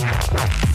Música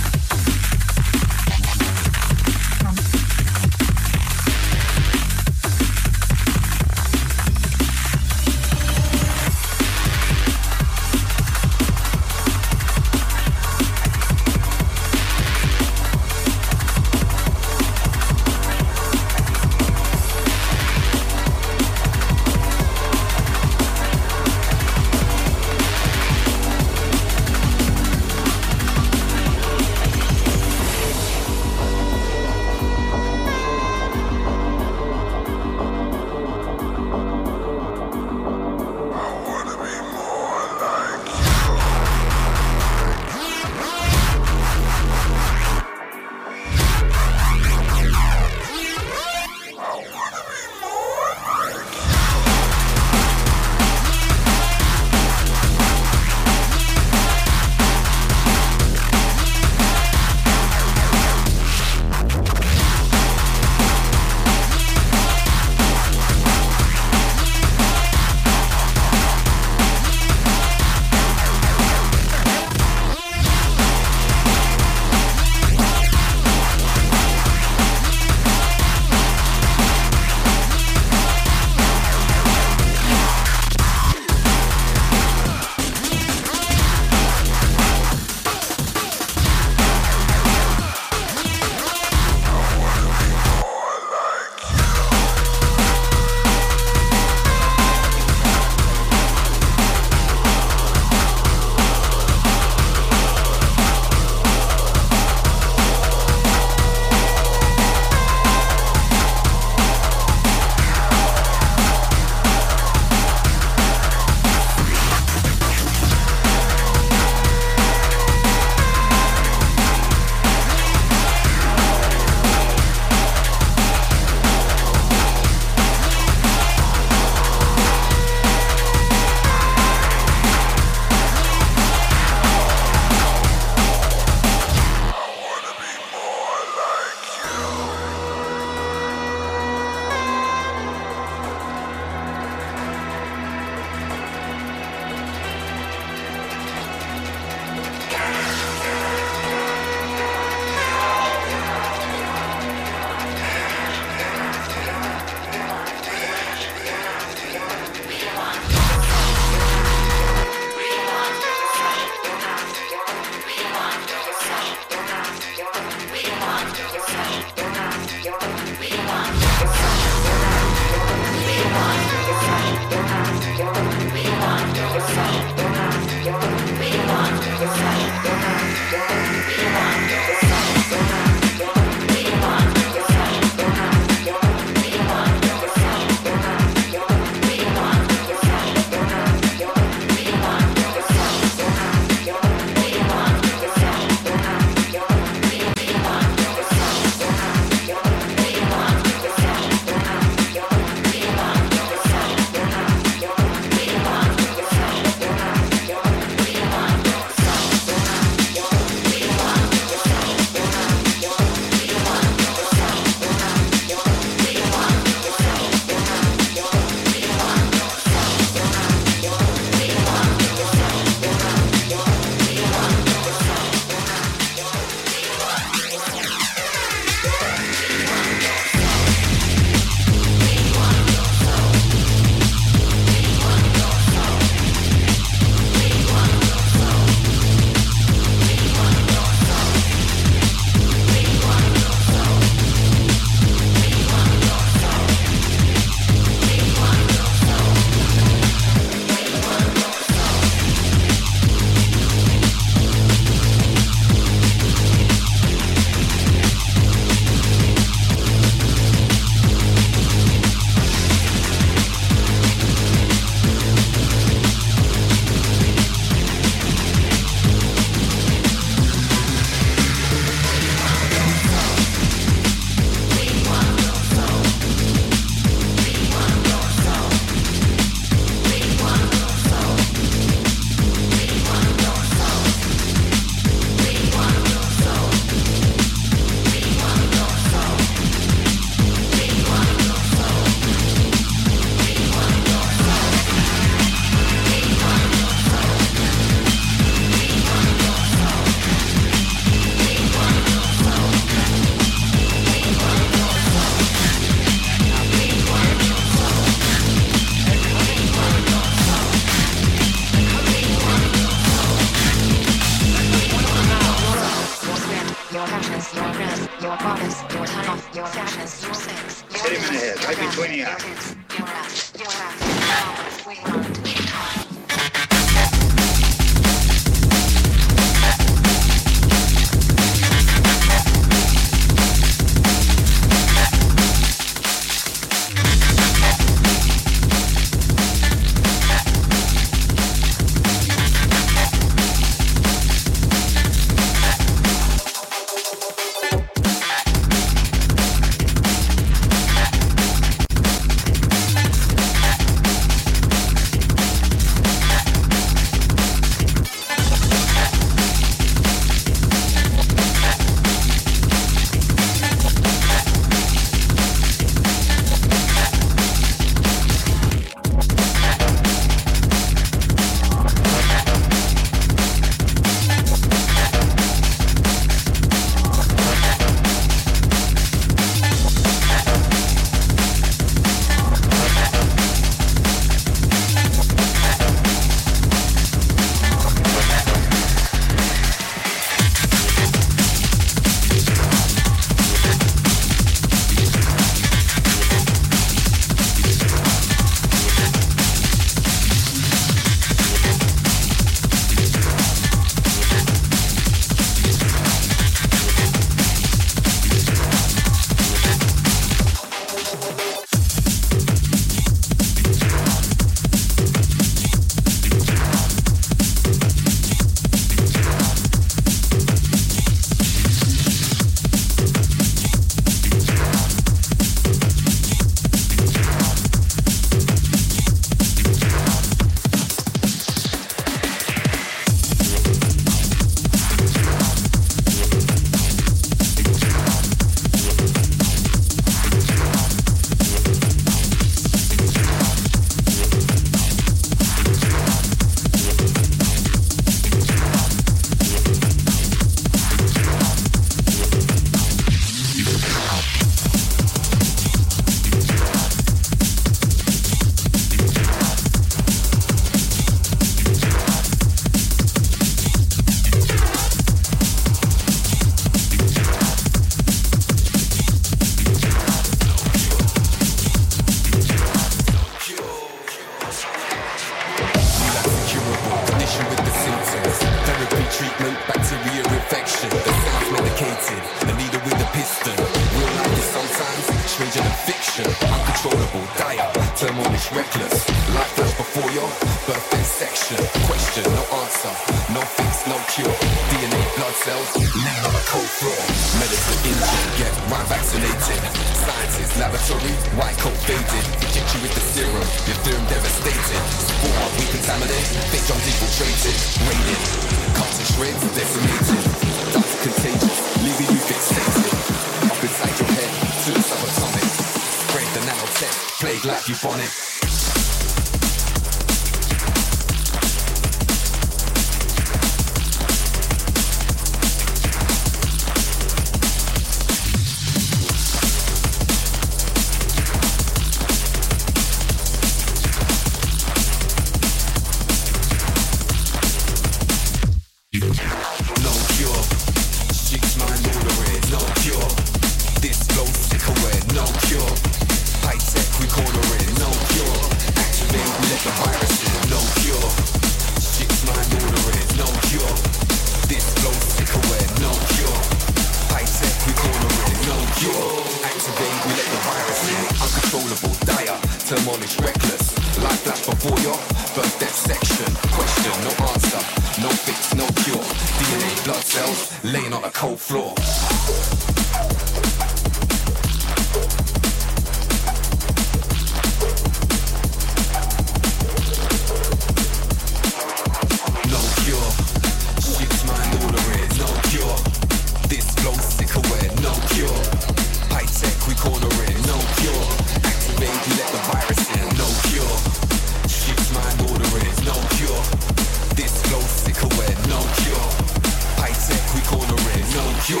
pure.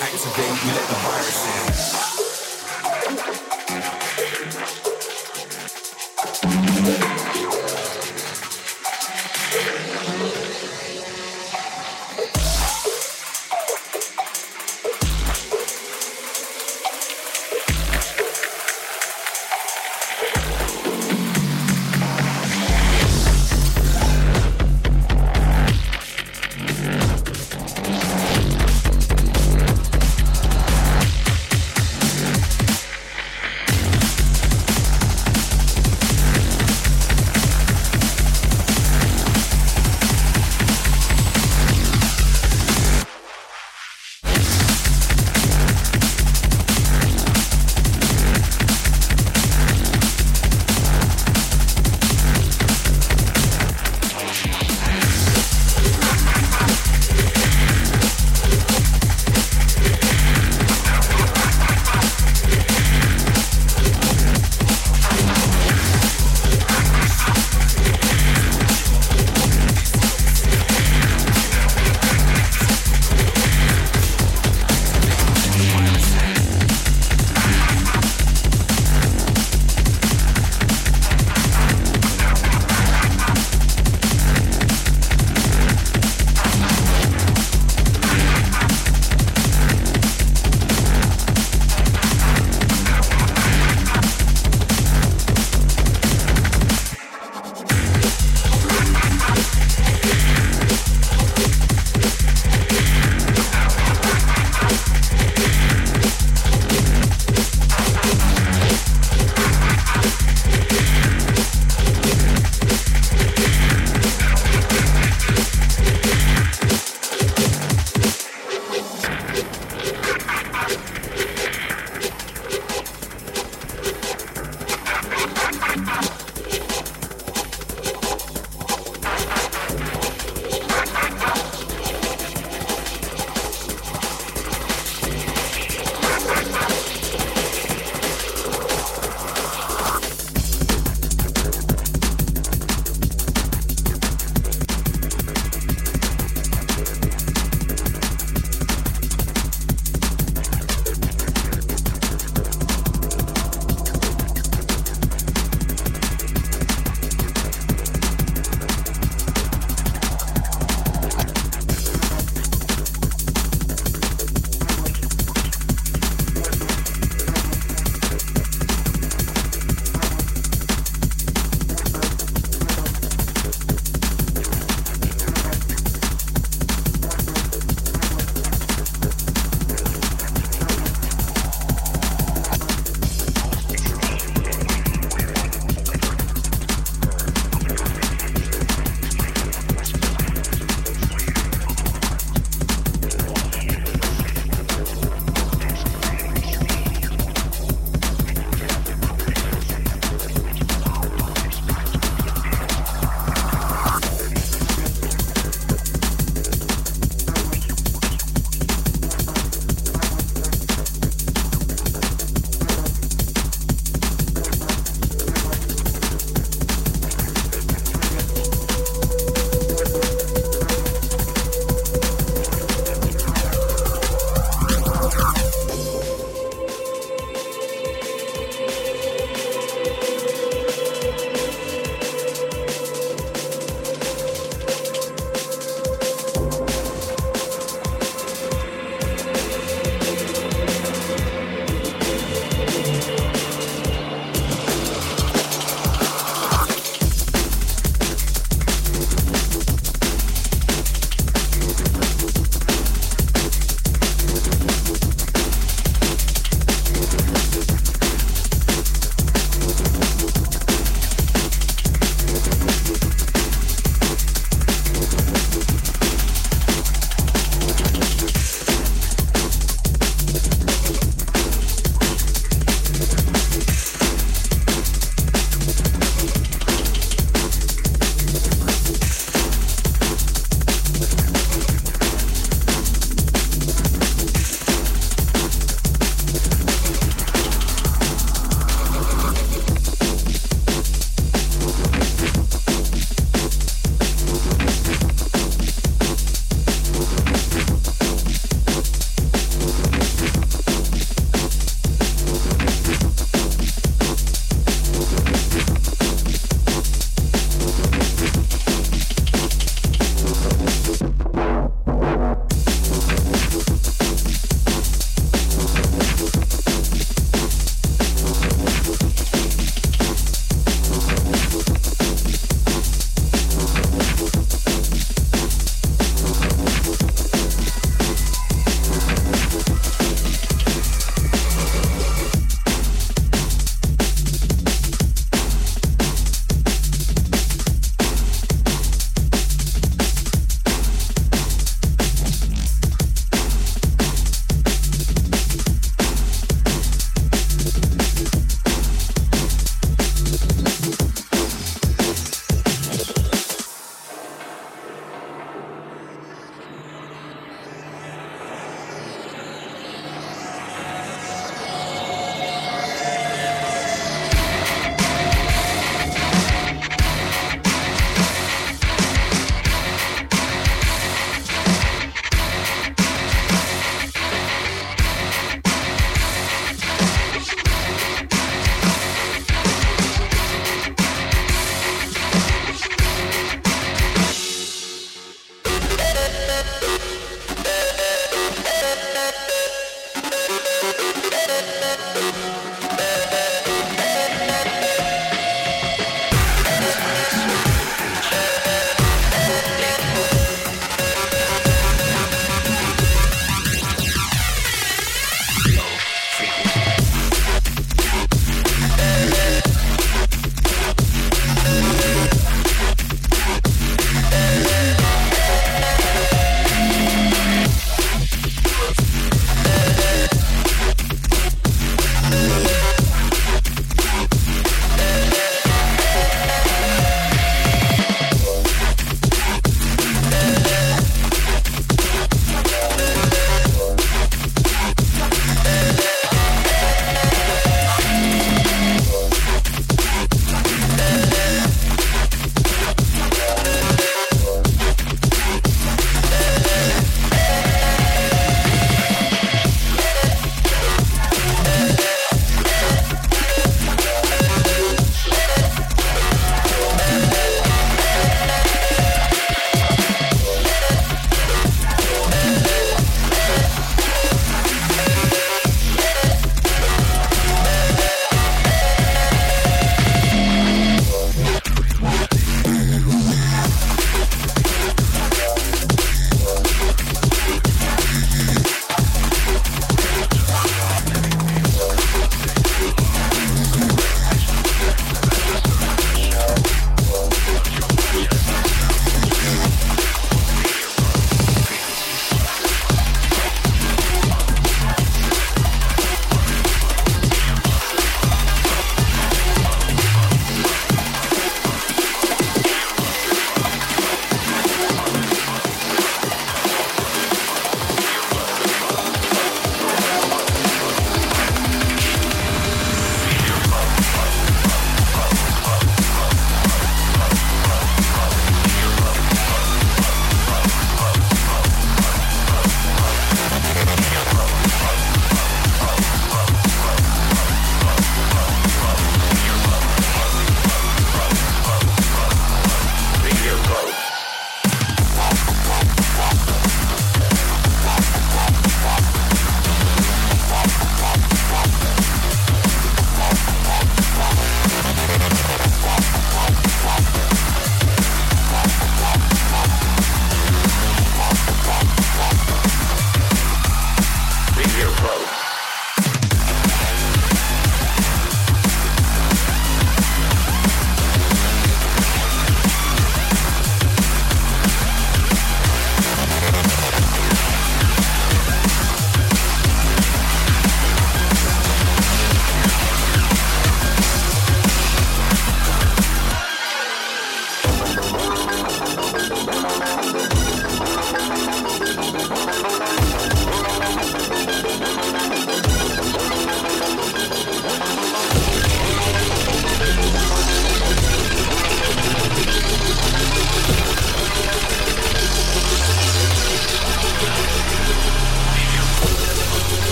Activate, we let the virus in.